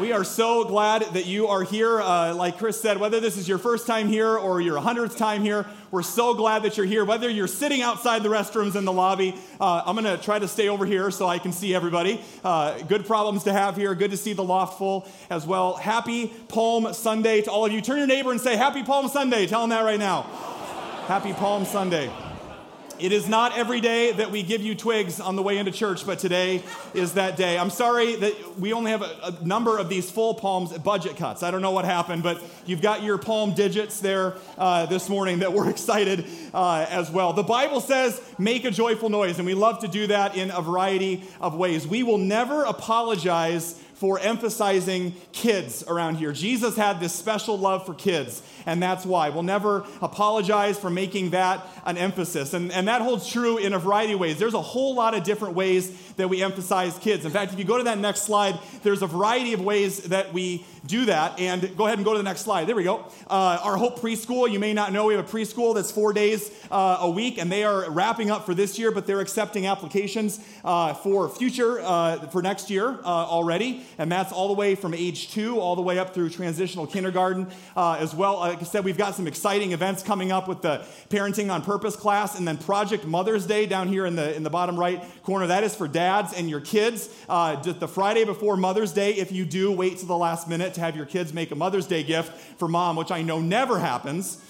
We are so glad that you are here. Uh, like Chris said, whether this is your first time here or your 100th time here, we're so glad that you're here. Whether you're sitting outside the restrooms in the lobby, uh, I'm going to try to stay over here so I can see everybody. Uh, good problems to have here. Good to see the loft full as well. Happy Palm Sunday to all of you. Turn your neighbor and say, Happy Palm Sunday. Tell them that right now. Happy Palm Sunday. It is not every day that we give you twigs on the way into church, but today is that day. I'm sorry that we only have a, a, number of these full palms budget cuts. I don't know what happened, but you've got your palm digits there uh, this morning that we're excited uh, as well. The Bible says, make a joyful noise, and we love to do that in a variety of ways. We will never apologize for emphasizing kids around here. Jesus had this special love for kids, and that's why. We'll never apologize for making that an emphasis. And, and that holds true in a variety of ways. There's a whole lot of different ways that we emphasize kids. In fact, if you go to that next slide, there's a variety of ways that we do that. And go ahead and go to the next slide. There we go. Uh, our Hope Preschool, you may not know, we have a preschool that's four days uh, a week, and they are wrapping up for this year, but they're accepting applications uh, for future, uh, for next year uh, already and that's all the way from age two all the way up through transitional kindergarten uh, as well. Like I said, we've got some exciting events coming up with the Parenting on Purpose class, and then Project Mother's Day down here in the in the bottom right corner. That is for dads and your kids. Uh, the Friday before Mother's Day, if you do wait to the last minute to have your kids make a Mother's Day gift for mom, which I know never happens.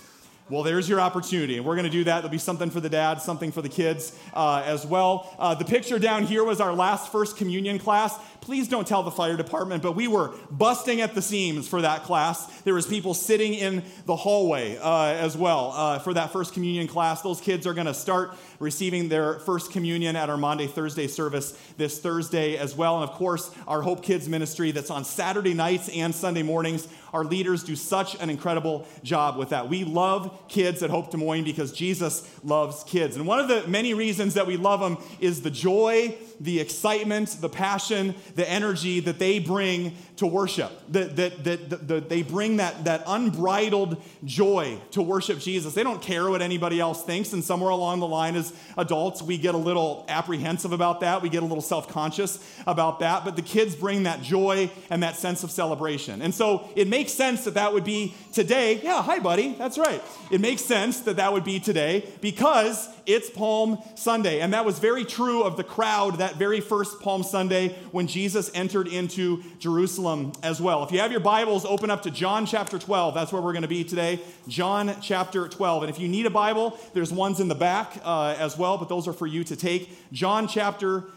Well, there's your opportunity. And we're going to do that. There'll be something for the dads, something for the kids uh, as well. Uh, the picture down here was our last First Communion class. Please don't tell the fire department, but we were busting at the seams for that class. There was people sitting in the hallway uh, as well uh, for that First Communion class. Those kids are going to start receiving their First Communion at our Maundy Thursday service this Thursday as well. And of course, our Hope Kids ministry that's on Saturday nights and Sunday mornings. Our leaders do such an incredible job with that. We love kids at Hope Des Moines because Jesus loves kids. And one of the many reasons that we love them is the joy, the excitement, the passion, the energy that they bring to worship. That, that, that, that, they bring that, that unbridled joy to worship Jesus. They don't care what anybody else thinks. And somewhere along the line, as adults, we get a little apprehensive about that. We get a little self conscious about that. But the kids bring that joy and that sense of celebration. And so it makes sense that that would be today. Yeah, hi, buddy. That's right. It makes sense that that would be today because it's Palm Sunday. And that was very true of the crowd that very first Palm Sunday when Jesus entered into Jerusalem as well. If you have your Bibles, open up to John chapter 12. That's where we're going to be today. John chapter 12. And if you need a Bible, there's ones in the back uh, as well, but those are for you to take. John chapter 12.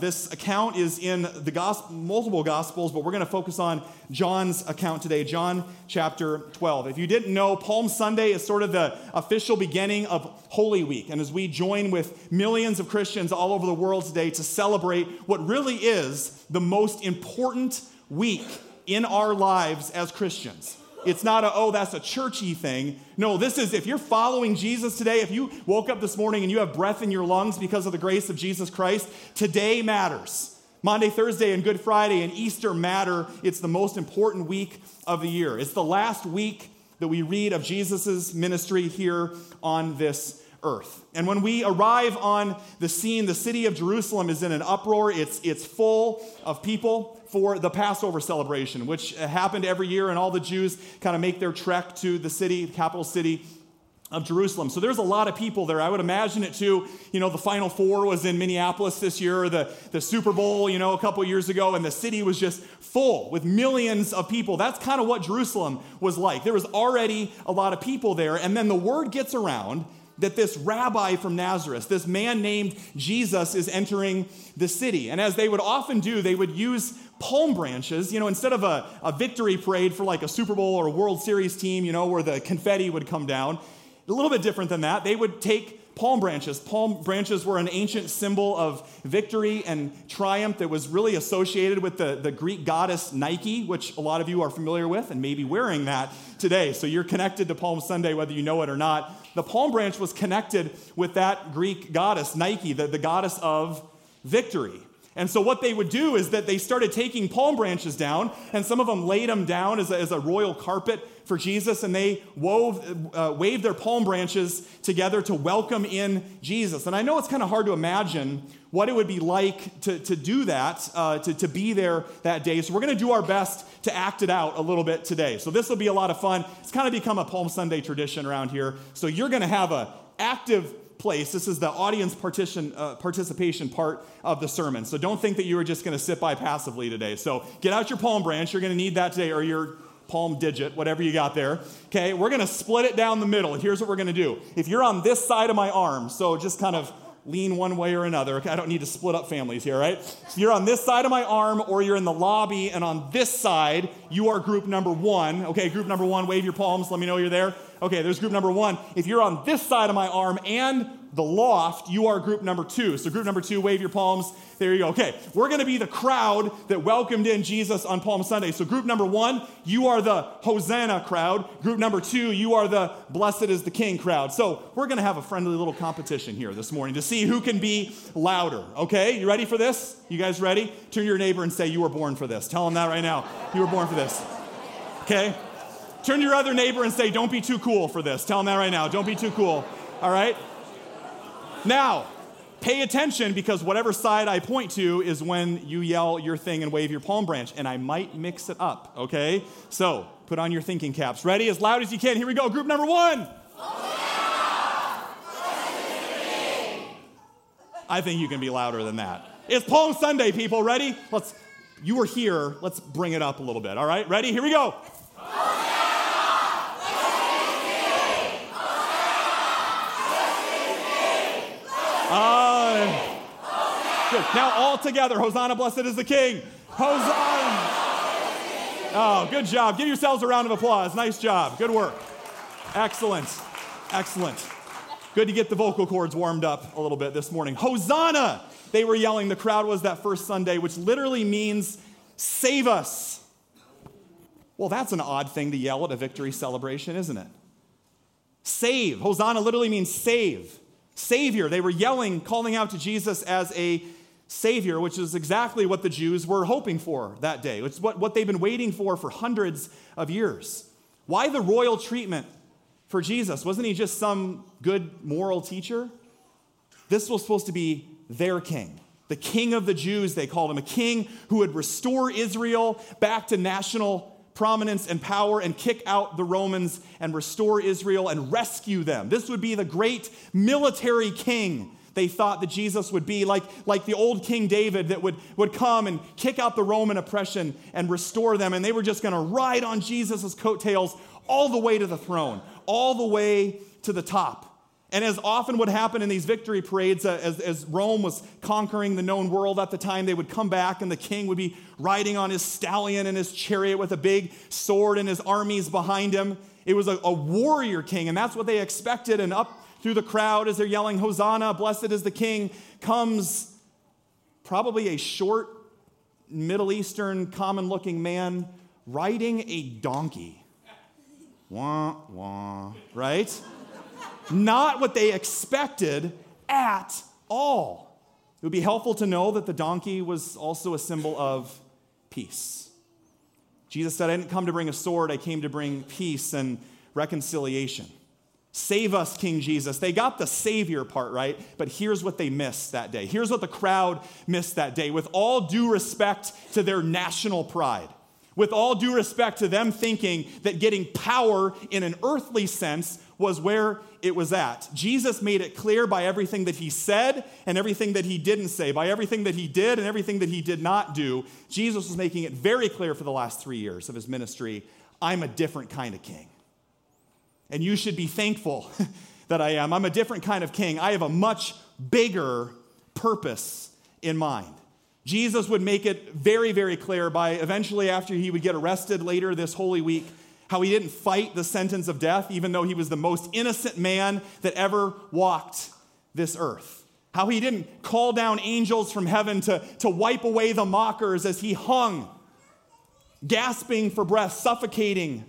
This account is in the gospel, multiple gospels, but we're going to focus on John's account today, John chapter 12. If you didn't know, Palm Sunday is sort of the official beginning of Holy Week. And as we join with millions of Christians all over the world today to celebrate what really is the most important week in our lives as Christians. It's not a, oh, that's a churchy thing. No, this is if you're following Jesus today, if you woke up this morning and you have breath in your lungs because of the grace of Jesus Christ, today matters. Maundy, Thursday, and Good Friday and Easter matter. It's the most important week of the year. It's the last week that we read of Jesus' ministry here on this earth. And when we arrive on the scene, the city of Jerusalem is in an uproar. It's, it's full of people for the Passover celebration, which uh, happened every year, and all the Jews kind of make their trek to the city, capital city of Jerusalem. So there's a lot of people there. I would imagine it too. You know, the Final Four was in Minneapolis this year, the, the Super Bowl, you know, a couple years ago, and the city was just full with millions of people. That's kind of what Jerusalem was like. There was already a lot of people there, and then the word gets around that this rabbi from Nazareth, this man named Jesus, is entering the city. And as they would often do, they would use palm branches, you know, instead of a, a victory parade for like a Super Bowl or a World Series team, you know, where the confetti would come down, a little bit different than that. They would take palm branches. Palm branches were an ancient symbol of victory and triumph that was really associated with the, the Greek goddess Nike, which a lot of you are familiar with and maybe wearing that today. So you're connected to Palm Sunday, whether you know it or not. The palm branch was connected with that Greek goddess, Nike, the, the goddess of victory. And so, what they would do is that they started taking palm branches down, and some of them laid them down as a, as a royal carpet for Jesus, and they wove, uh, waved their palm branches together to welcome in Jesus. And I know it's kind of hard to imagine what it would be like to, to do that, uh, to, to be there that day. So, we're going to do our best to act it out a little bit today. So, this will be a lot of fun. It's kind of become a Palm Sunday tradition around here. So, you're going to have a active place. This is the audience partition, uh, participation part of the sermon. So don't think that you are just going to sit by passively today. So get out your palm branch. You're going to need that today, or your palm digit, whatever you got there. Okay, we're going to split it down the middle. Here's what we're going to do. If you're on this side of my arm, so just kind of lean one way or another. I don't need to split up families here, right? So you're on this side of my arm or you're in the lobby, and on this side, you are group number one. Okay, group number one, wave your palms, let me know you're there. Okay, there's group number one. If you're on this side of my arm and the loft, you are group number two. So, group number two, wave your palms. There you go. Okay, we're going to be the crowd that welcomed in Jesus on Palm Sunday. So, group number one, you are the Hosanna crowd. Group number two, you are the Blessed is the King crowd. So, we're going to have a friendly little competition here this morning to see who can be louder. Okay, you ready for this? You guys ready? Turn to your neighbor and say, You were born for this. Tell them that right now. You were born for this. Okay? Turn to your other neighbor and say, Don't be too cool for this. Tell them that right now. Don't be too cool. All right? Now, pay attention because whatever side I point to is when you yell your thing and wave your palm branch, and I might mix it up, okay? So put on your thinking caps. Ready? As loud as you can. Here we go. Group number one. I think you can be louder than that. It's Palm Sunday, people. Ready? Let's. You were here. Let's bring it up a little bit. All right. Ready? Here we go. Good. Now all together, Hosanna, blessed is the King. Hosanna. Oh, good job. Give yourselves a round of applause. Nice job. Good work. Excellent. Excellent. Good to get the vocal cords warmed up a little bit this morning. Hosanna! They were yelling. The crowd was that first Sunday, which literally means save us. Well, that's an odd thing to yell at a victory celebration, isn't it? Save. Hosanna literally means save. Savior. They were yelling, calling out to Jesus as a Savior, which is exactly what the Jews were hoping for that day. It's what, what they've been waiting for for hundreds of years. Why the royal treatment for Jesus? Wasn't he just some good moral teacher? This was supposed to be their king. The king of the Jews, they called him, a king who would restore Israel back to national prominence and power and kick out the Romans and restore Israel and rescue them. This would be the great military king they thought that Jesus would be, like, like the old King David that would, would come and kick out the Roman oppression and restore them. And they were just going to ride on Jesus' coattails all the way to the throne, all the way to the top. And as often would happen in these victory parades, uh, as, as Rome was conquering the known world at the time, they would come back and the king would be riding on his stallion and his chariot with a big sword and his armies behind him. It was a, a warrior king, and that's what they expected. And up through the crowd as they're yelling, Hosanna, blessed is the king, comes probably a short, Middle Eastern, common looking man riding a donkey. Wah, wah, right? Not what they expected at all. It would be helpful to know that the donkey was also a symbol of peace. Jesus said, I didn't come to bring a sword, I came to bring peace and reconciliation. Save us, King Jesus. They got the Savior part right, but here's what they missed that day. Here's what the crowd missed that day, with all due respect to their national pride. With all due respect to them thinking that getting power in an earthly sense was where it was at. Jesus made it clear by everything that he said and everything that he didn't say, by everything that he did and everything that he did not do. Jesus was making it very clear for the last three years of his ministry I'm a different kind of king. And you should be thankful that I am. I'm a different kind of king. I have a much bigger purpose in mind. Jesus would make it very, very clear by eventually, after he would get arrested later this Holy Week, how he didn't fight the sentence of death, even though he was the most innocent man that ever walked this earth. How he didn't call down angels from heaven to, to wipe away the mockers as he hung, gasping for breath, suffocating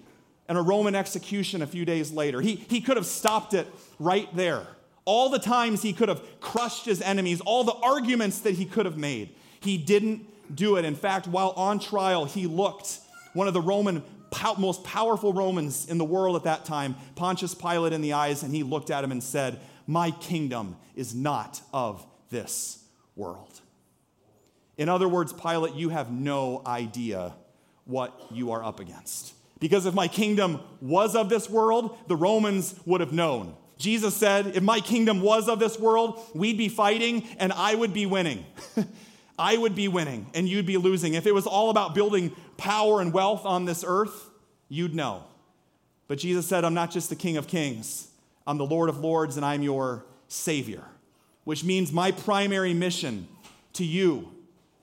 in a Roman execution a few days later. He, he could have stopped it right there. All the times he could have crushed his enemies, all the arguments that he could have made. He didn't do it. In fact, while on trial, he looked one of the Roman most powerful Romans in the world at that time, Pontius Pilate, in the eyes, and he looked at him and said, My kingdom is not of this world. In other words, Pilate, you have no idea what you are up against. Because if my kingdom was of this world, the Romans would have known. Jesus said, If my kingdom was of this world, we'd be fighting and I would be winning. I would be winning and you'd be losing. If it was all about building power and wealth on this earth, you'd know. But Jesus said, I'm not just the King of Kings, I'm the Lord of Lords and I'm your Savior, which means my primary mission to you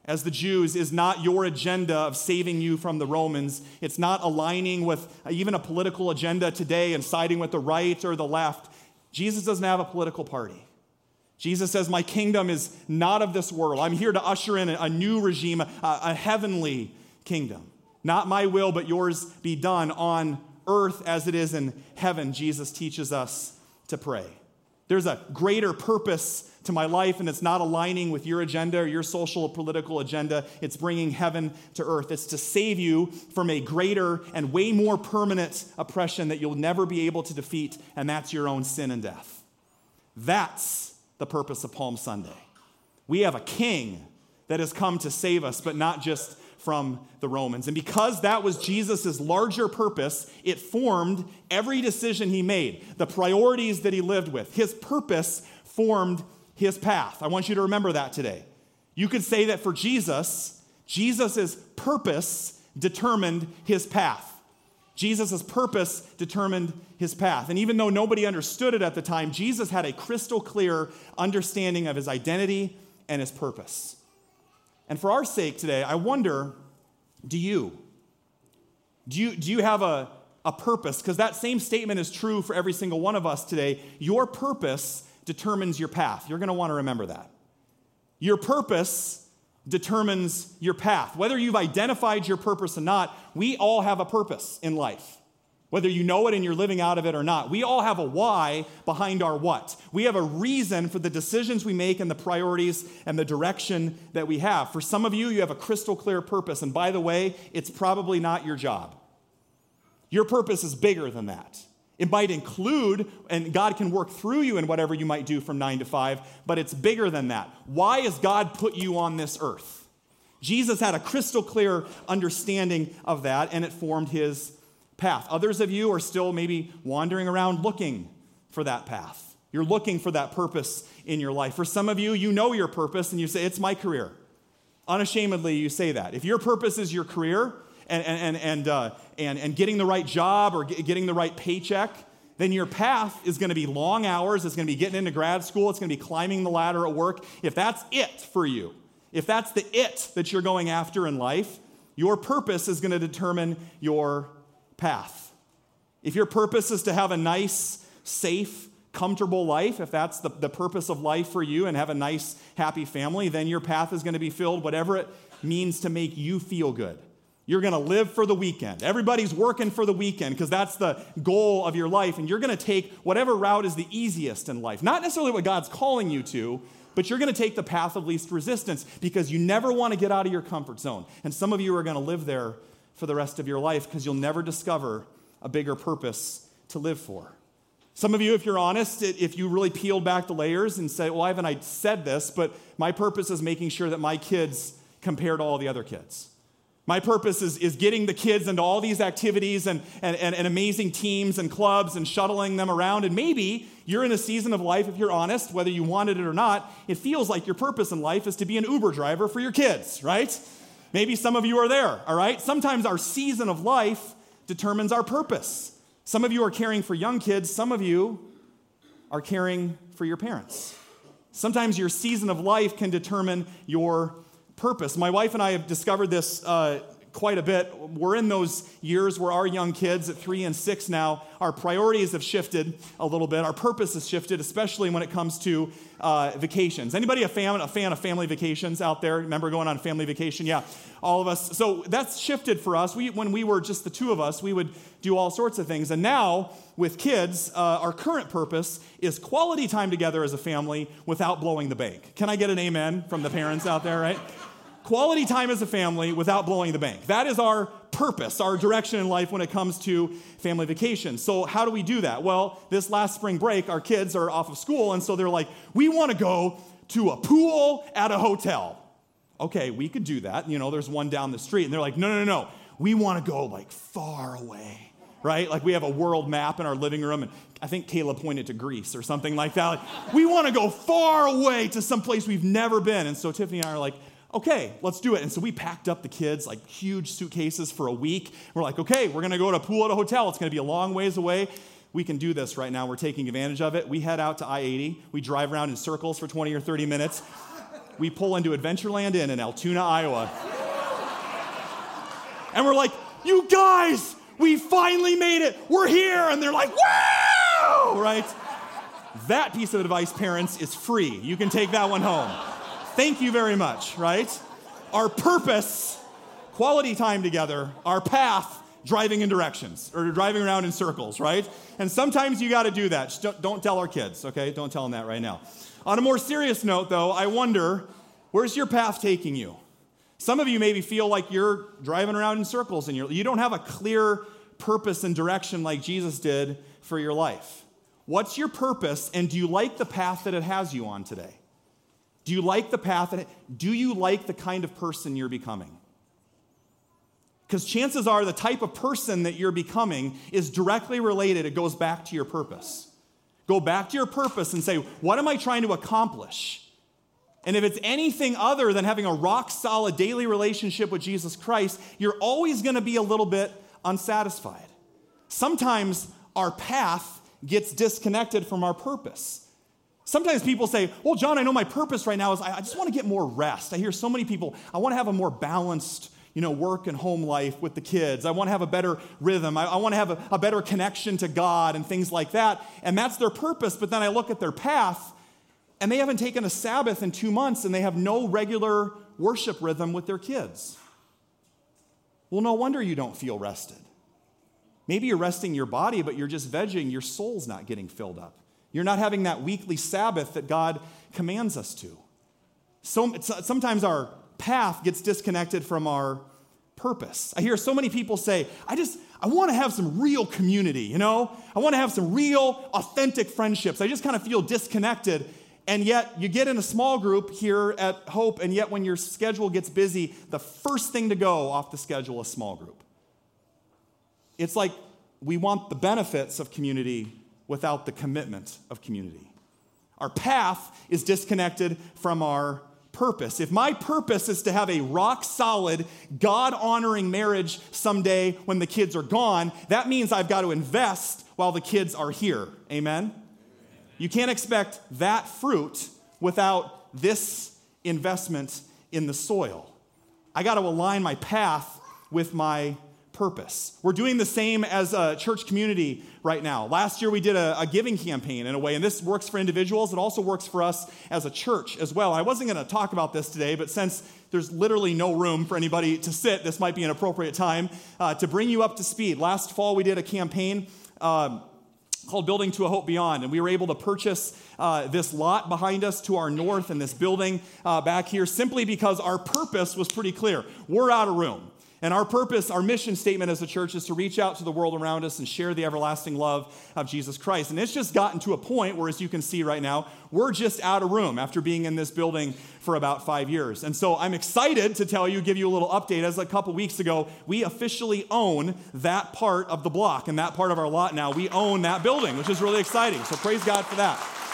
as the Jews is not your agenda of saving you from the Romans. It's not aligning with even a political agenda today and siding with the right or the left. Jesus doesn't have a political party. Jesus says, My kingdom is not of this world. I'm here to usher in a new regime, a, a heavenly kingdom. Not my will, but yours be done on earth as it is in heaven, Jesus teaches us to pray. There's a greater purpose to my life, and it's not aligning with your agenda or your social or political agenda. It's bringing heaven to earth. It's to save you from a greater and way more permanent oppression that you'll never be able to defeat, and that's your own sin and death. That's the purpose of Palm Sunday. We have a king that has come to save us, but not just from the Romans. And because that was Jesus' larger purpose, it formed every decision he made, the priorities that he lived with. His purpose formed his path. I want you to remember that today. You could say that for Jesus, Jesus' purpose determined his path. Jesus' purpose determined his path. And even though nobody understood it at the time, Jesus had a crystal clear understanding of his identity and his purpose. And for our sake today, I wonder do you? Do you, do you have a, a purpose? Because that same statement is true for every single one of us today. Your purpose determines your path. You're going to want to remember that. Your purpose determines your path. Whether you've identified your purpose or not, we all have a purpose in life. Whether you know it and you're living out of it or not, we all have a why behind our what. We have a reason for the decisions we make and the priorities and the direction that we have. For some of you, you have a crystal clear purpose. And by the way, it's probably not your job. Your purpose is bigger than that. It might include, and God can work through you in whatever you might do from nine to five, but it's bigger than that. Why has God put you on this earth? Jesus had a crystal clear understanding of that, and it formed his path. Others of you are still maybe wandering around looking for that path. You're looking for that purpose in your life. For some of you, you know your purpose, and you say, It's my career. Unashamedly, you say that. If your purpose is your career, and, and, and, uh, and, and getting the right job or getting the right paycheck, then your path is going to be long hours. It's going to be getting into grad school. It's going to be climbing the ladder at work. If that's it for you, if that's the it that you're going after in life, your purpose is going to determine your path. If your purpose is to have a nice, safe, comfortable life, if that's the, the purpose of life for you and have a nice, happy family, then your path is going to be filled, whatever it means to make you feel good. You're going to live for the weekend. Everybody's working for the weekend because that's the goal of your life. And you're going to take whatever route is the easiest in life. Not necessarily what God's calling you to, but you're going to take the path of least resistance because you never want to get out of your comfort zone. And some of you are going to live there for the rest of your life because you'll never discover a bigger purpose to live for. Some of you, if you're honest, if you really peeled back the layers and say, Well, I haven't said this, but my purpose is making sure that my kids compare to all the other kids. My purpose is, is getting the kids into all these activities and, and, and, and, amazing teams and clubs and shuttling them around. And maybe you're in a season of life, if you're honest, whether you wanted it or not, it feels like your purpose in life is to be an Uber driver for your kids, right? Maybe some of you are there, all right? Sometimes our season of life determines our purpose. Some of you are caring for young kids, some of you are caring for your parents. Sometimes your season of life can determine your purpose. My wife and I have discovered this uh, quite a bit. We're in those years where our young kids at three and six now, our priorities have shifted a little bit. Our purpose has shifted, especially when it comes to uh, vacations. Anybody a fan, a fan of family vacations out there? Remember going on family vacation? Yeah, all of us. So that's shifted for us. We, when we were just the two of us, we would do all sorts of things. And now with kids, uh, our current purpose is quality time together as a family without blowing the bank. Can I get an amen from the parents out there, right? Quality time as a family without blowing the bank. That is our purpose, our direction in life when it comes to family vacation. So, how do we do that? Well, this last spring break, our kids are off of school, and so they're like, we want to go to a pool at a hotel. Okay, we could do that. You know, there's one down the street, and they're like, no, no, no, no. We want to go like far away, right? Like we have a world map in our living room, and I think Kayla pointed to Greece or something like that. Like, we want to go far away to some place we've never been. And so Tiffany and I are like, okay, let's do it. And so we packed up the kids, like huge suitcases for a week. We're like, okay, we're gonna go to a pool at a hotel. It's gonna be a long ways away. We can do this right now. We're taking advantage of it. We head out to I 80. We drive around in circles for 20 or 30 minutes. We pull into Adventureland Inn in Altoona, Iowa. And we're like, you guys, we finally made it. We're here. And they're like, wow, right? That piece of advice, parents, is free. You can take that one home. Thank you very much, right? Our purpose, quality time together, our path, driving in directions or driving around in circles, right? And sometimes you got to do that. Don't, don't tell our kids, okay? Don't tell them that right now. On a more serious note, though, I wonder where's your path taking you? Some of you maybe feel like you're driving around in circles and you're, you don't have a clear purpose and direction like Jesus did for your life. What's your purpose, and do you like the path that it has you on today? Do you like the path? Do you like the kind of person you're becoming? Because chances are the type of person that you're becoming is directly related, it goes back to your purpose. Go back to your purpose and say, What am I trying to accomplish? And if it's anything other than having a rock solid daily relationship with Jesus Christ, you're always going to be a little bit unsatisfied. Sometimes our path gets disconnected from our purpose. Sometimes people say, Well, John, I know my purpose right now is I just want to get more rest. I hear so many people, I want to have a more balanced you know, work and home life with the kids. I want to have a better rhythm. I, I want to have a, a better connection to God and things like that. And that's their purpose. But then I look at their path and they haven't taken a Sabbath in two months and they have no regular worship rhythm with their kids. Well, no wonder you don't feel rested. Maybe you're resting your body, but you're just vegging, your soul's not getting filled up. You're not having that weekly Sabbath that God commands us to. So, sometimes our path gets disconnected from our purpose. I hear so many people say, I just, I want to have some real community, you know? I want to have some real, authentic friendships. I just kind of feel disconnected. And yet, you get in a small group here at Hope, and yet, when your schedule gets busy, the first thing to go off the schedule is small group. It's like we want the benefits of community without the commitment of community. Our path is disconnected from our purpose. If my purpose is to have a rock solid, God honoring marriage someday when the kids are gone, that means I've got to invest while the kids are here. Amen? You can't expect that fruit without this investment in the soil. I got to align my path with my purpose. We're doing the same as a church community right now. Last year we did a, a, giving campaign in a way, and this works for individuals. It also works for us as a church as well. I wasn't going to talk about this today, but since there's literally no room for anybody to sit, this might be an appropriate time uh, to bring you up to speed. Last fall we did a campaign. Um, called Building to a Hope Beyond. And we were able to purchase uh, this lot behind us to our north and this building uh, back here simply because our purpose was pretty clear. We're out of room. And our purpose, our mission statement as a church is to reach out to the world around us and share the everlasting love of Jesus Christ. And it's just gotten to a point where, as you can see right now, we're just out of room after being in this building for about five years. And so I'm excited to tell you, give you a little update. As a couple weeks ago, we officially own that part of the block and that part of our lot now. We own that building, which is really exciting. So praise God for that.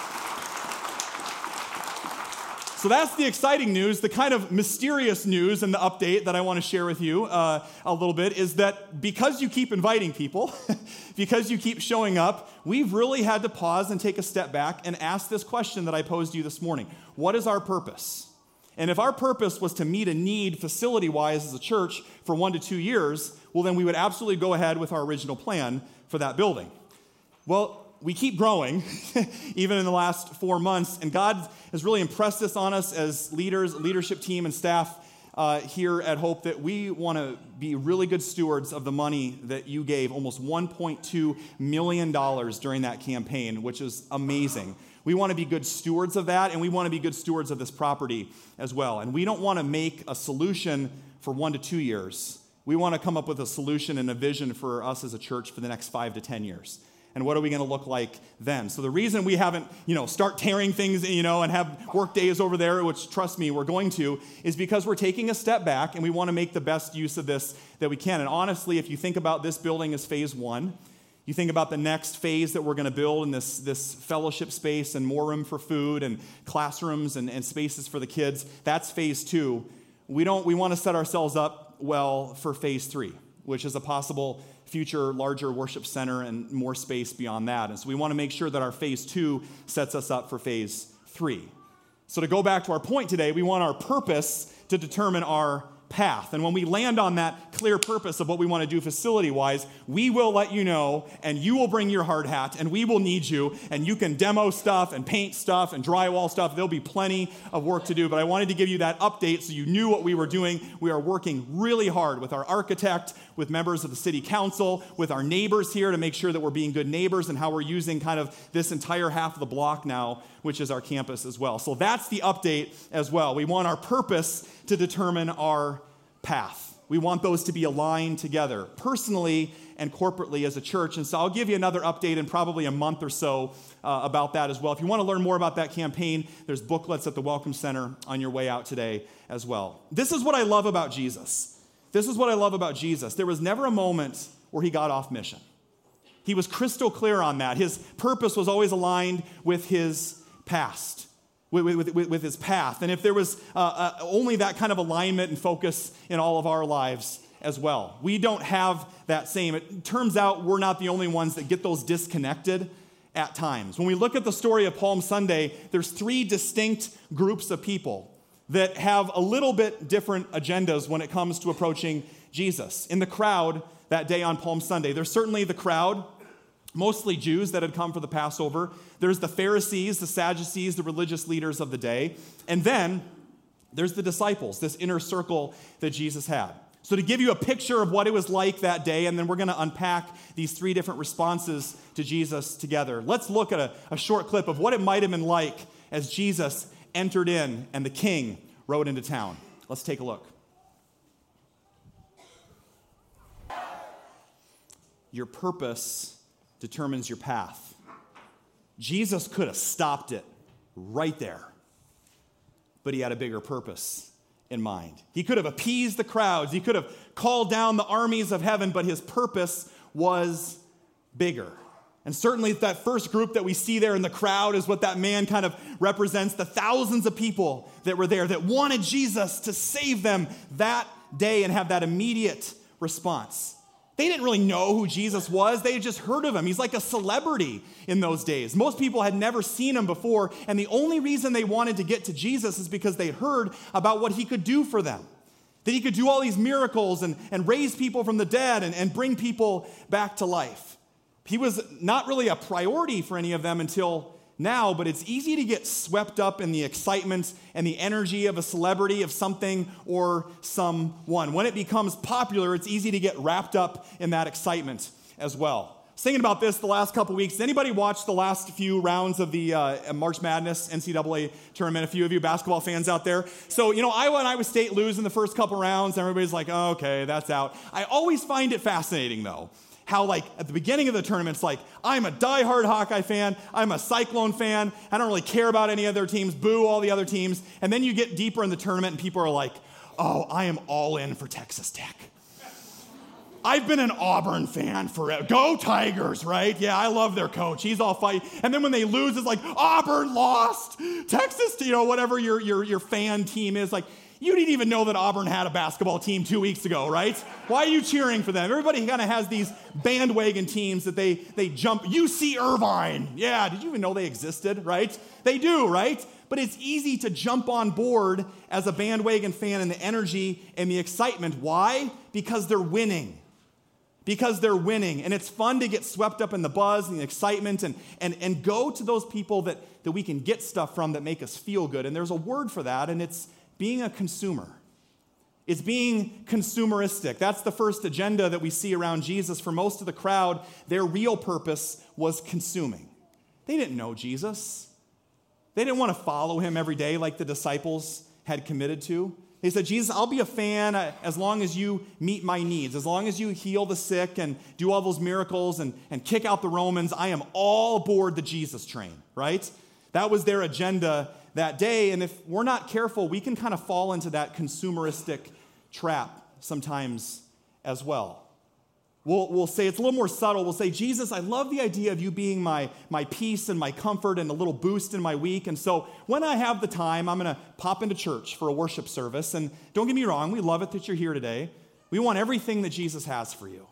So that's the exciting news. The kind of mysterious news and the update that I want to share with you uh, a little bit is that because you keep inviting people, because you keep showing up, we've really had to pause and take a step back and ask this question that I posed to you this morning What is our purpose? And if our purpose was to meet a need facility wise as a church for one to two years, well, then we would absolutely go ahead with our original plan for that building. Well, we keep growing, even in the last four months, and God has really impressed this on us as leaders, leadership team, and staff uh, here at Hope that we want to be really good stewards of the money that you gave, almost $1.2 million during that campaign, which is amazing. We want to be good stewards of that, and we want to be good stewards of this property as well. And we don't want to make a solution for one to two years. We want to come up with a solution and a vision for us as a church for the next five to 10 years and what are we going to look like then? So the reason we haven't you know start tearing things you know and have work days over there which trust me we're going to is because we're taking a step back and we want to make the best use of this that we can. And honestly if you think about this building as phase one you think about the next phase that we're going to build in this, this fellowship space and more room for food and classrooms and, and spaces for the kids that's phase two. We don't we want to set ourselves up well for phase three which is a possible future larger worship center and more space beyond that. And so we want to make sure that our phase two sets us up for phase three. So to go back to our point today, we want our purpose to determine our path. And when we land on that clear purpose of what we want to do facility wise, we will let you know, and you will bring your hard hat, and we will need you, and you can demo stuff and paint stuff and drywall stuff. There'll be plenty of work to do, but I wanted to give you that update so you knew what we were doing. We are working really hard with our architect, with members of the city council, with our neighbors here to make sure that we're being good neighbors and how we're using kind of this entire half of the block now, which is our campus as well. So that's the update as well. We want our purpose to determine our path. We want those to be aligned together, personally and corporately as a church. And so I'll give you another update in probably a month or so uh, about that as well. If you want to learn more about that campaign, there's booklets at the Welcome Center on your way out today as well. This is what I love about Jesus. This is what I love about Jesus. There was never a moment where he got off mission. He was crystal clear on that. His purpose was always aligned with his past, with, with, with, with his path. And if there was uh, uh, only that kind of alignment and focus in all of our lives as well, we don't have that same. It turns out we're not the only ones that get those disconnected at times. When we look at the story of Palm Sunday, there's three distinct groups of people that have a little bit different agendas when it comes to approaching Jesus. In the crowd that day on Palm Sunday, there's certainly the crowd, mostly Jews that had come for the Passover. There's the Pharisees, the Sadducees, the religious leaders of the day. And then there's the disciples, this inner circle that Jesus had. So, to give you a picture of what it was like that day, and then we're going to unpack these three different responses to Jesus together, let's look at a, a short clip of what it might have been like as Jesus entered in and the king rode into town. Let's take a look. Your purpose determines your path. Jesus could have stopped it right there, but he had a bigger purpose in mind. He could have appeased the crowds, he could have called down the armies of heaven, but his purpose was bigger. And certainly, that first group that we see there in the crowd is what that man kind of represents the thousands of people that were there that wanted Jesus to save them that day and have that immediate response. They didn't really know who Jesus was, they had just heard of him. He's like a celebrity in those days. Most people had never seen him before, and the only reason they wanted to get to Jesus is because they heard about what he could do for them. That he could do all these miracles and, and raise people from the dead and, and bring people back to life. He was not really a priority for any of them until now, but it's easy to get swept up in the excitement and the energy of a celebrity, of something or someone. When it becomes popular, it's easy to get wrapped up in that excitement as well. thinking about this the last couple weeks. Anybody watch the last few rounds of the uh, March Madness NCAA tournament? A few of you basketball fans out there. So, you know, Iowa and Iowa State lose in the first couple rounds. Everybody's like, oh, okay, that's out. I always find it fascinating, though how like at the beginning of the tournament, it's like, I'm a diehard Hawkeye fan, I'm a Cyclone fan, I don't really care about any other teams, boo all the other teams. And then you get deeper in the tournament and people are like, oh, I am all in for Texas Tech. I've been an Auburn fan forever. Go Tigers, right? Yeah, I love their coach. He's all fight. And then when they lose, it's like Auburn lost. Texas, you know, whatever your, your, your fan team is. Like, you didn't even know that Auburn had a basketball team two weeks ago, right? Why are you cheering for them? Everybody kind of has these bandwagon teams that they, they jump. UC Irvine. Yeah, did you even know they existed, right? They do, right? But it's easy to jump on board as a bandwagon fan and the energy and the excitement. Why? Because they're winning because they're winning. And it's fun to get swept up in the buzz and the excitement and, and, and go to those people that, that we can get stuff from that make us feel good. And there's a word for that, and it's being a consumer. It's being consumeristic. That's the first agenda that we see around Jesus. For most of the crowd, their real purpose was consuming. They didn't know Jesus. They didn't want to follow him every day like the disciples had committed to. They said, Jesus, I'll be a fan uh, as long as you meet my needs, as long as you heal the sick and do all those miracles and, and kick out the Romans. I am all aboard the Jesus train, right? That was their agenda that day. And if we're not careful, we can kind of fall into that consumeristic trap sometimes as well. We'll, we'll say it's a little more subtle. We'll say, Jesus, I love the idea of you being my, my peace and my comfort and a little boost in my week. And so when I have the time, I'm going to pop into church for a worship service. And don't get me wrong, we love it that you're here today. We want everything that Jesus has for you.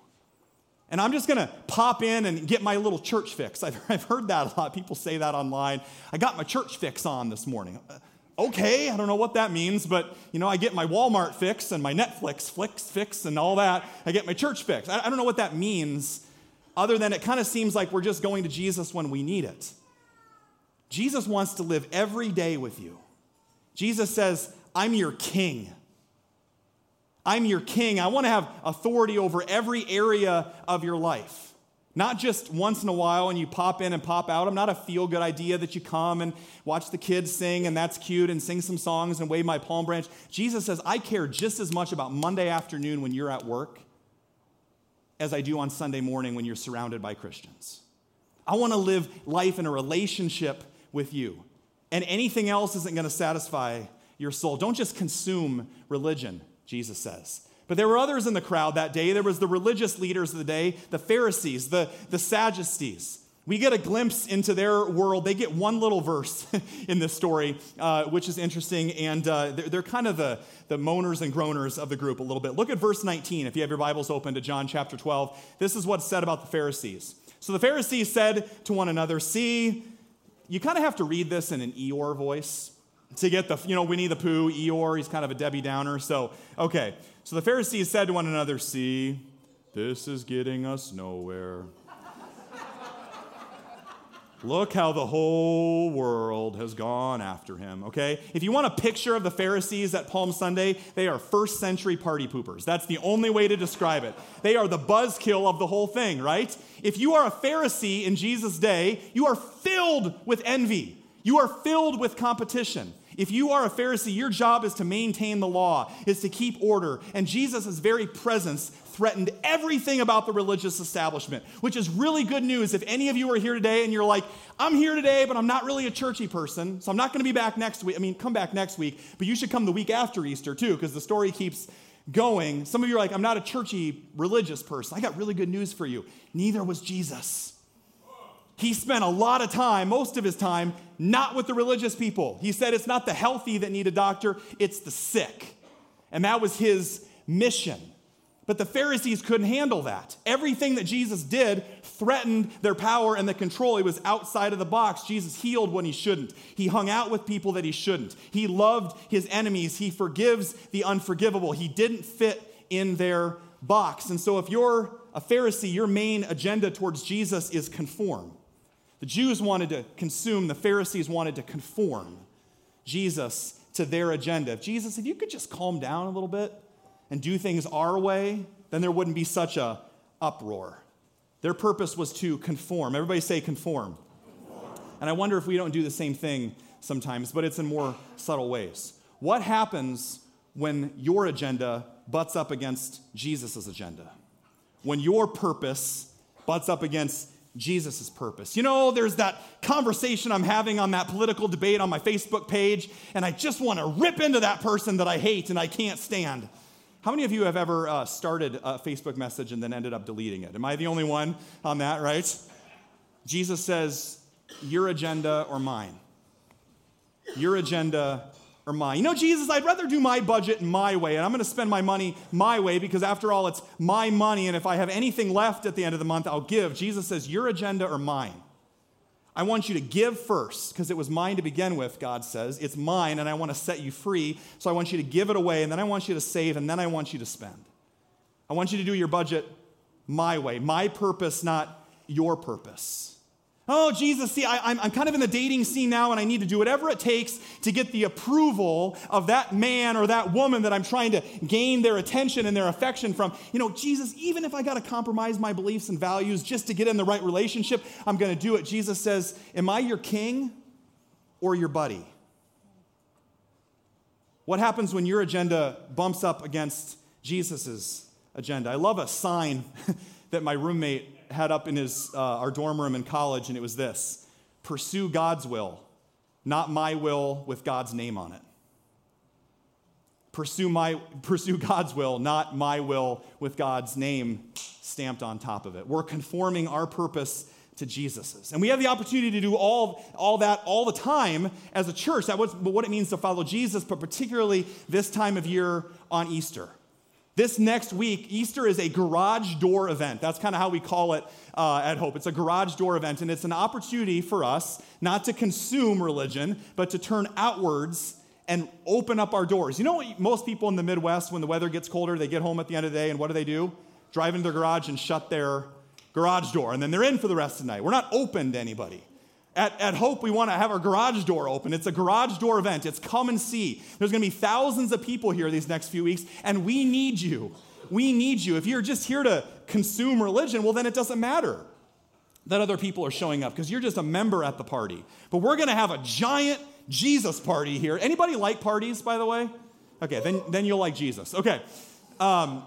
And I'm just going to pop in and get my little church fix. I've, I've heard that a lot. People say that online. I got my church fix on this morning uh, okay, I don't know what that means, but you know, I get my Walmart fix and my Netflix fix fix and all that. I get my church fix. I, I don't know what that means, other than it kind of seems like we're just going to Jesus when we need it. Jesus wants to live every day with you. Jesus says, I'm your king. I'm your king. I want to have authority over every area of your life. Not just once in a while and you pop in and pop out. I'm not a feel good idea that you come and watch the kids sing and that's cute and sing some songs and wave my palm branch. Jesus says, I care just as much about Monday afternoon when you're at work as I do on Sunday morning when you're surrounded by Christians. I want to live life in a relationship with you. And anything else isn't going to satisfy your soul. Don't just consume religion, Jesus says. But there were others in the crowd that day. There was the religious leaders of the day, the Pharisees, the, the Sadducees. We get a glimpse into their world. They get one little verse in this story, uh, which is interesting, and uh, they're, they're, kind of the, the moaners and groaners of the group a little bit. Look at verse 19 if you have your Bibles open to John chapter 12. This is what's said about the Pharisees. So the Pharisees said to one another, See, you kind of have to read this in an Eeyore voice to get the, you know, Winnie the Pooh, Eeyore, he's kind of a Debbie Downer. So, okay. So the Pharisees said to one another, See, this is getting us nowhere. Look how the whole world has gone after him, okay? If you want a picture of the Pharisees at Palm Sunday, they are first century party poopers. That's the only way to describe it. They are the buzzkill of the whole thing, right? If you are a Pharisee in Jesus' day, you are filled with envy, you are filled with competition. If you are a Pharisee, your job is to maintain the law, is to keep order. And Jesus' very presence threatened everything about the religious establishment, which is really good news. If any of you are here today and you're like, I'm here today, but I'm not really a churchy person, so I'm not going to be back next week. I mean, come back next week, but you should come the week after Easter too, because the story keeps going. Some of you are like, I'm not a churchy religious person. I got really good news for you. Neither was Jesus he spent a lot of time, most of his time, not with the religious people. He said it's not the healthy that need a doctor, it's the sick. And that was his mission. But the Pharisees couldn't handle that. Everything that Jesus did threatened their power and the control. He was outside of the box. Jesus healed when he shouldn't. He hung out with people that he shouldn't. He loved his enemies. He forgives the unforgivable. He didn't fit in their box. And so if you're a Pharisee, your main agenda towards Jesus is conform. The Jews wanted to consume, the Pharisees wanted to conform Jesus to their agenda. If Jesus, if you could just calm down a little bit and do things our way, then there wouldn't be such a uproar. Their purpose was to conform. Everybody say conform. And I wonder if we don't do the same thing sometimes, but it's in more subtle ways. What happens when your agenda butts up against Jesus' agenda? When your purpose butts up against Jesus' purpose. You know, there's that conversation I'm having on that political debate on my Facebook page, and I just want to rip into that person that I hate and I can't stand. How many of you have ever uh, started a Facebook message and then ended up deleting it? Am I the only one on that, right? Jesus says, Your agenda or mine? Your agenda or mine. You know, Jesus, I'd rather do my budget my way, and I'm going to spend my money my way because, after all, it's my money, and if I have anything left at the end of the month, I'll give. Jesus says, Your agenda or mine? I want you to give first because it was mine to begin with, God says. It's mine, and I want to set you free. So I want you to give it away, and then I want you to save, and then I want you to spend. I want you to do your budget my way, my purpose, not your purpose. Oh, Jesus, see, I, am kind of in the dating scene now, and I need to do whatever it takes to get the approval of that man or that woman that I'm trying to gain their attention and their affection from. You know, Jesus, even if I got to compromise my beliefs and values just to get in the right relationship, I'm going to do it. Jesus says, Am I your king or your buddy? What happens when your agenda bumps up against Jesus' agenda? I love a sign that my roommate had up in his, uh, our dorm room in college, and it was this Pursue God's will, not my will with God's name on it. Pursue, my, pursue God's will, not my will with God's name stamped on top of it. We're conforming our purpose to Jesus's. And we have the opportunity to do all, all that all the time as a church. That was what it means to follow Jesus, but particularly this time of year on Easter. This next week, Easter is a garage door event. That's kind of how we call it uh, at Hope. It's a garage door event, and it's an opportunity for us not to consume religion, but to turn outwards and open up our doors. You know what most people in the Midwest, when the weather gets colder, they get home at the end of the day, and what do they do? Drive into their garage and shut their garage door, and then they're in for the rest of the night. We're not open to anybody. At, at Hope, we want to have our garage door open. It's a garage door event. It's come and see. There's going to be thousands of people here these next few weeks, and we need you. We need you. If you're just here to consume religion, well, then it doesn't matter that other people are showing up because you're just a member at the party. But we're going to have a giant Jesus party here. Anybody like parties, by the way? Okay, then, then you'll like Jesus. Okay. Um,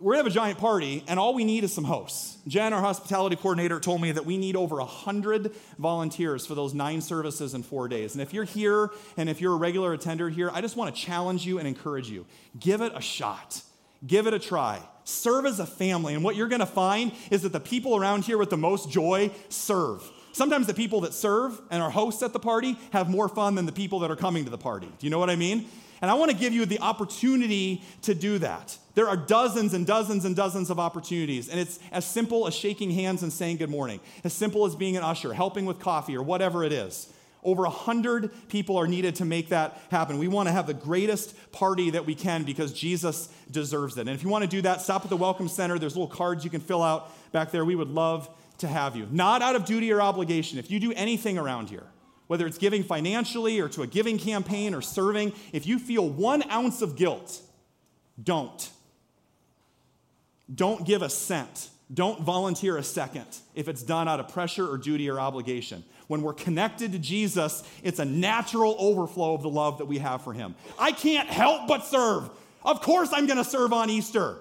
we're gonna have a giant party, and all we need is some hosts. Jen, our hospitality coordinator, told me that we need over 100 volunteers for those nine services in four days. And if you're here and if you're a regular attender here, I just wanna challenge you and encourage you. Give it a shot, give it a try. Serve as a family. And what you're gonna find is that the people around here with the most joy serve. Sometimes the people that serve and are hosts at the party have more fun than the people that are coming to the party. Do you know what I mean? And I want to give you the opportunity to do that. There are dozens and dozens and dozens of opportunities, and it's as simple as shaking hands and saying good morning, as simple as being an usher, helping with coffee, or whatever it is. Over 100 people are needed to make that happen. We want to have the greatest party that we can because Jesus deserves it. And if you want to do that, stop at the Welcome Center. There's little cards you can fill out back there. We would love to have you. Not out of duty or obligation. If you do anything around here, whether it's giving financially or to a giving campaign or serving, if you feel one ounce of guilt, don't. Don't give a cent. Don't volunteer a second if it's done out of pressure or duty or obligation. When we're connected to Jesus, it's a natural overflow of the love that we have for Him. I can't help but serve. Of course, I'm going to serve on Easter.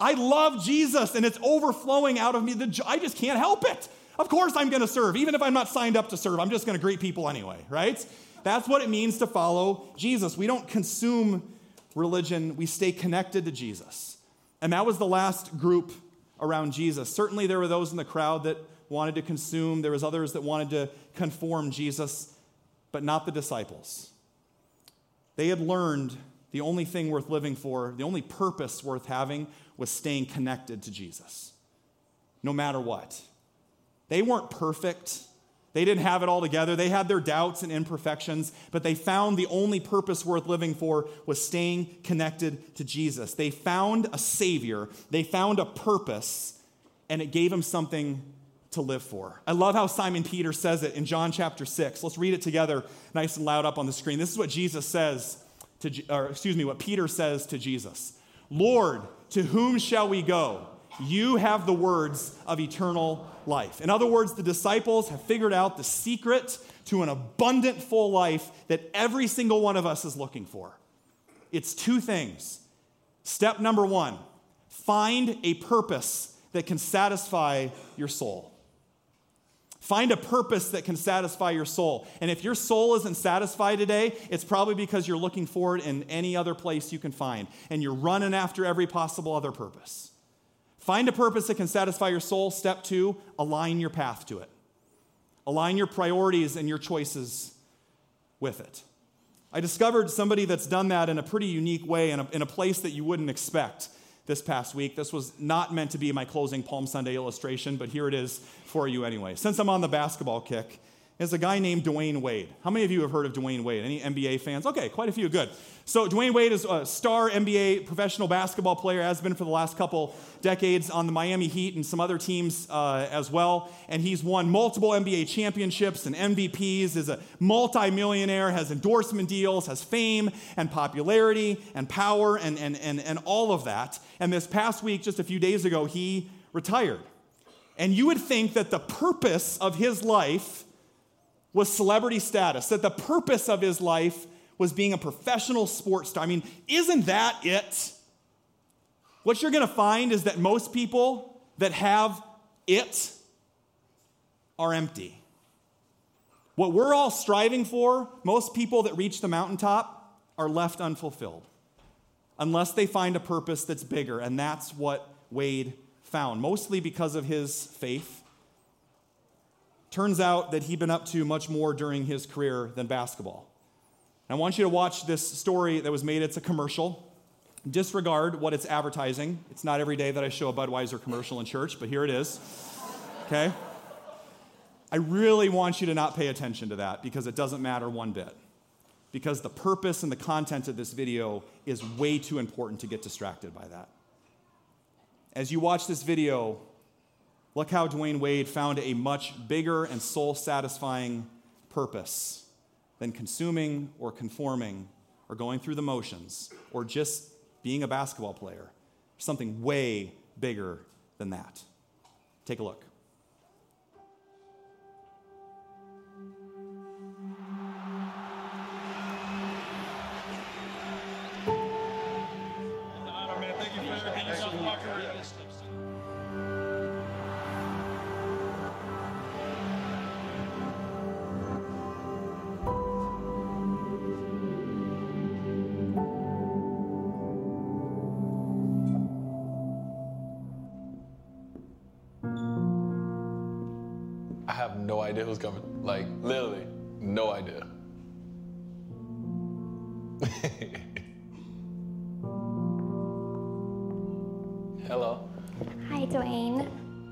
I love Jesus and it's overflowing out of me. I just can't help it. Of course, I'm going to serve. Even if I'm not signed up to serve, I'm just going to greet people anyway, right? That's what it means to follow Jesus. We don't consume religion, we stay connected to Jesus. And that was the last group around Jesus. Certainly, there were those in the crowd that wanted to consume, there was others that wanted to conform Jesus, but not the disciples. They had learned the only thing worth living for, the only purpose worth having was staying connected to Jesus, no matter what. They weren't perfect. They didn't have it all together. They had their doubts and imperfections, but they found the only purpose worth living for was staying connected to Jesus. They found a Savior, they found a purpose, and it gave them something to live for. I love how Simon Peter says it in John chapter 6. Let's read it together nice and loud up on the screen. This is what Jesus says to, or excuse me, what Peter says to Jesus Lord, to whom shall we go? You have the words of eternal life. In other words, the disciples have figured out the secret to an abundant, full life that every single one of us is looking for. It's two things. Step number one find a purpose that can satisfy your soul. Find a purpose that can satisfy your soul. And if your soul isn't satisfied today, it's probably because you're looking for it in any other place you can find, and you're running after every possible other purpose. Find a purpose that can satisfy your soul. Step two, align your path to it. Align your priorities and your choices with it. I discovered somebody that's done that in a pretty unique way in a, in a place that you wouldn't expect this past week. This was not meant to be my closing Palm Sunday illustration, but here it is for you anyway. Since I'm on the basketball kick, is a guy named Dwyane Wade. How many of you have heard of Dwyane Wade? Any NBA fans? Okay, quite a few. Good. So Dwyane Wade is a star NBA professional basketball player, has been for the last couple decades on the Miami Heat and some other teams uh, as well. And he's won multiple NBA championships and MVPs. Is a multimillionaire, has endorsement deals, has fame and popularity and power and, and, and, and all of that. And this past week, just a few days ago, he retired. And you would think that the purpose of his life was celebrity status, that the purpose of his life was being a professional sports star. I mean, isn't that it? What you're going to find is that most people that have it are empty. What we're all striving for, most people that reach the mountaintop are left unfulfilled unless they find a purpose that's bigger. And that's what Wade found, mostly because of his faith. Turns out that he'd been up to much more during his career than basketball. I want you to watch this story that was made. It's a commercial. Disregard what it's advertising. It's not every day that I show a Budweiser commercial in church, but here it is. Okay? I really want you to not pay attention to that because it doesn't matter one bit. Because the purpose and the content of this video is way too important to get distracted by that. As you watch this video, look how Dwyane Wade found a much bigger and soul satisfying purpose than consuming or conforming or going through the motions or just being a basketball player. Something way bigger than that. Take a look. Idea who's coming. Like, literally, no idea. Hello. Hi, Dwyane.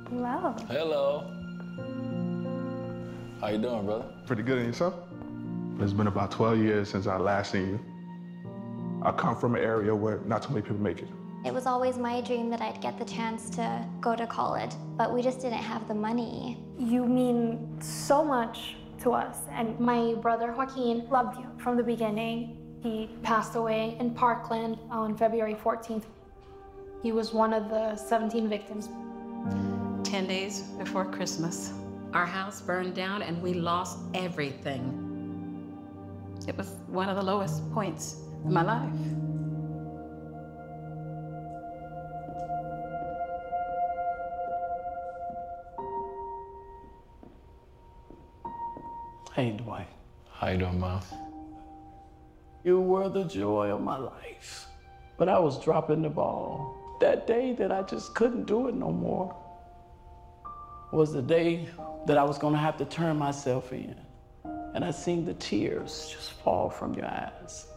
Hello. Hello. How you doing, brother? Pretty good, and yourself? It's been about 12 years since I last seen you. I come from an area where not too many people make it. It was always my dream that I'd get the chance to go to college, but we just didn't have the money. You mean so much to us, and my brother Joaquin loved you from the beginning. He passed away in Parkland on February 14th. He was one of the 17 victims. 10 days before Christmas, our house burned down and we lost everything. It was one of the lowest points in my life. Hey, Dwight. How you doing, Mom? You were the joy of my life. But I was dropping the ball. That day that I just couldn't do it no more was the day that I was gonna have to turn myself in. And I seen the tears just fall from your eyes.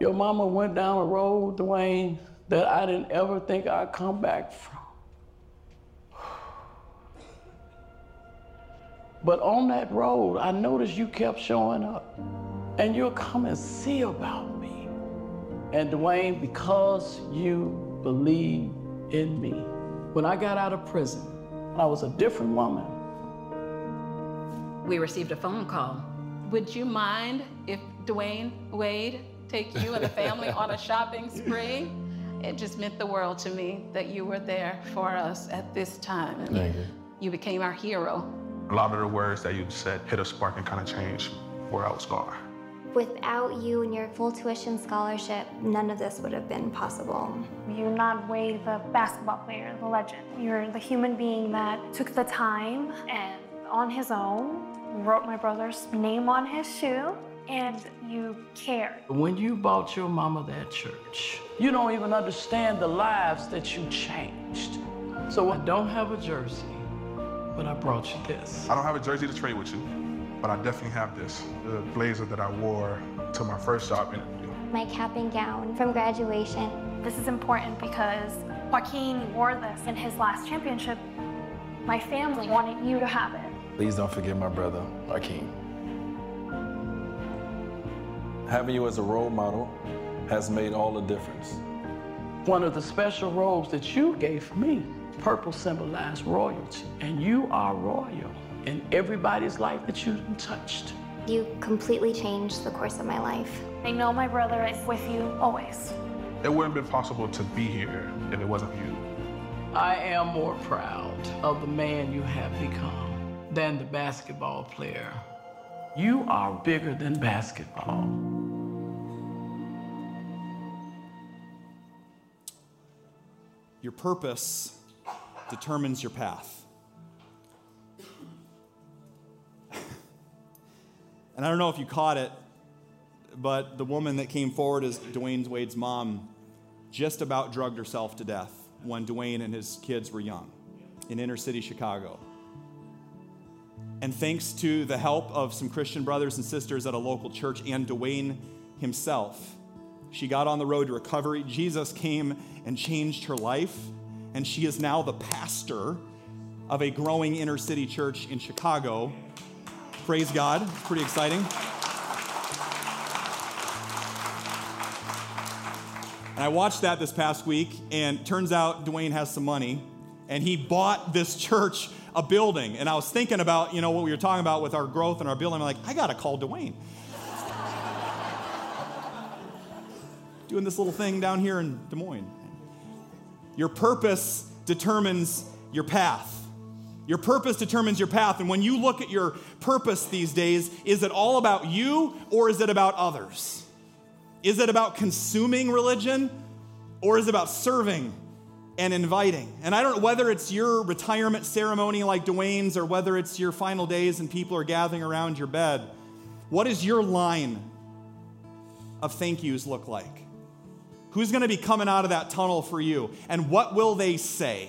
Your mama went down a road, Dwyane, that I didn't ever think I'd come back from. But on that road, I noticed you kept showing up. And you'll come and see about me. And Dwyane, because you believe in me. When I got out of prison, I was a different woman. We received a phone call. Would you mind if Dwyane Wade take you and the family on a shopping spree? It just meant the world to me that you were there for us at this time. Thank you. You became our hero. A lot of the words that you said hit a spark and kind of changed where I was going. Without you and your full tuition scholarship, none of this would have been possible. You're not Wade, the basketball player, the legend. You're the human being that took the time and on his own wrote my brother's name on his shoe and you care. When you bought your mama that church, you don't even understand the lives that you changed. So I don't have a jersey but I brought you this. I don't have a jersey to trade with you, but I definitely have this the blazer that I wore to my first job interview. My cap and gown from graduation. This is important because Joaquin wore this in his last championship. My family wanted you to have it. Please don't forget my brother, Joaquin. Having you as a role model has made all the difference. One of the special robes that you gave me Purple symbolized royalty, and you are royal in everybody's life that you've touched. You completely changed the course of my life. I know my brother is with you always. It wouldn't have been possible to be here if it wasn't you. I am more proud of the man you have become than the basketball player You are bigger than basketball. Your purpose determines your path. and I don't know if you caught it, but the woman that came forward as Dwyane Wade's mom just about drugged herself to death when Dwyane and his kids were young in inner city Chicago. And thanks to the help of some Christian brothers and sisters at a local church and Dwyane himself, she got on the road to recovery. Jesus came and changed her life, and she is now the pastor of a growing inner city church in Chicago. Praise God. It's pretty exciting. And I watched that this past week, and turns out Dwyane has some money, and he bought this church a building. And I was thinking about, you know, what we were talking about with our growth and our building. I'm like, I got to call Dwyane. Doing this little thing down here in Des Moines. Your purpose determines your path. Your purpose determines your path. And when you look at your purpose these days, is it all about you or is it about others? Is it about consuming religion or is it about serving and inviting. And I don't know whether it's your retirement ceremony like Dwyane's or whether it's your final days and people are gathering around your bed. What does your line of thank yous look like? Who's going to be coming out of that tunnel for you? And what will they say?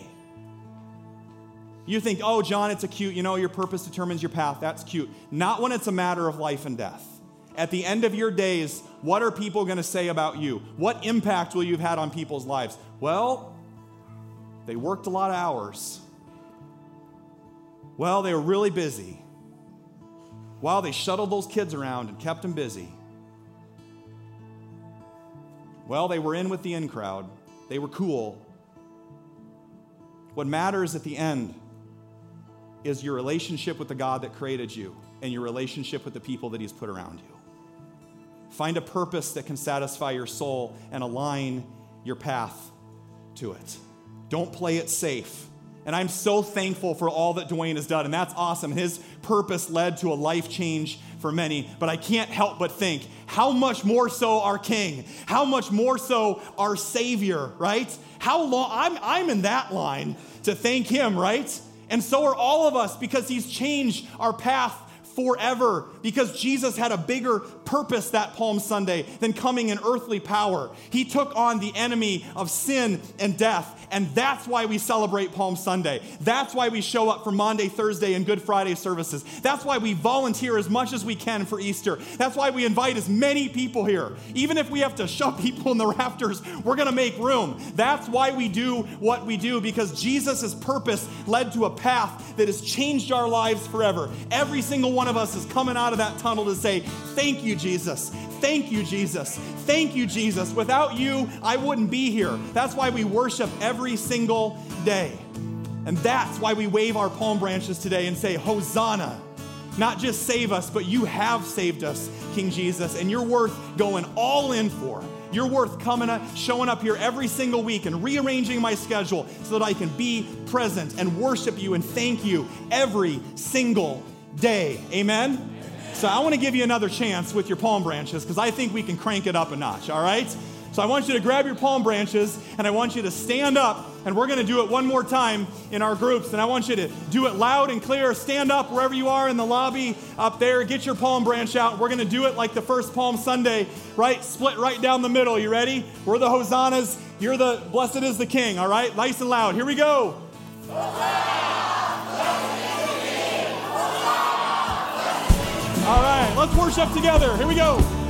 You think, oh, John, it's a cute, you know, your purpose determines your path. That's cute. Not when it's a matter of life and death. At the end of your days, what are people going to say about you? What impact will you have had on people's lives? Well, they worked a lot of hours. Well, they were really busy. Well, they shuttled those kids around and kept them busy. Well, they were in with the in crowd. They were cool. What matters at the end is your relationship with the God that created you and your relationship with the people that He's put around you. Find a purpose that can satisfy your soul and align your path to it. Don't play it safe. And I'm so thankful for all that Dwyane has done, and that's awesome. His purpose led to a life change for many, but I can't help but think how much more so our King, how much more so our Savior, right? How long, I'm, I'm in that line to thank Him, right? And so are all of us because He's changed our path forever because Jesus had a bigger purpose that Palm Sunday than coming in earthly power. He took on the enemy of sin and death, and that's why we celebrate Palm Sunday. That's why we show up for Maundy, Thursday, and Good Friday services. That's why we volunteer as much as we can for Easter. That's why we invite as many people here. Even if we have to shove people in the rafters, we're going to make room. That's why we do what we do because Jesus' purpose led to a path that has changed our lives forever. Every single one of us is coming out of that tunnel to say, Thank you, Jesus. Thank you, Jesus. Thank you, Jesus. Without you, I wouldn't be here. That's why we worship every single day. And that's why we wave our palm branches today and say, Hosanna. Not just save us, but you have saved us, King Jesus, and you're worth going all in for. You're worth coming up, showing up here every single week and rearranging my schedule so that I can be present and worship you and thank you every single day. Amen? So I want to give you another chance with your palm branches because I think we can crank it up a notch, all right? So I want you to grab your palm branches and I want you to stand up and we're going to do it one more time in our groups. And I want you to do it loud and clear. Stand up wherever you are in the lobby up there. Get your palm branch out. We're going to do it like the first Palm Sunday, right? Split right down the middle. You ready? We're the hosannas. You're the blessed is the king, all right? Nice and loud. Here we go. All right, let's worship together. Here we go.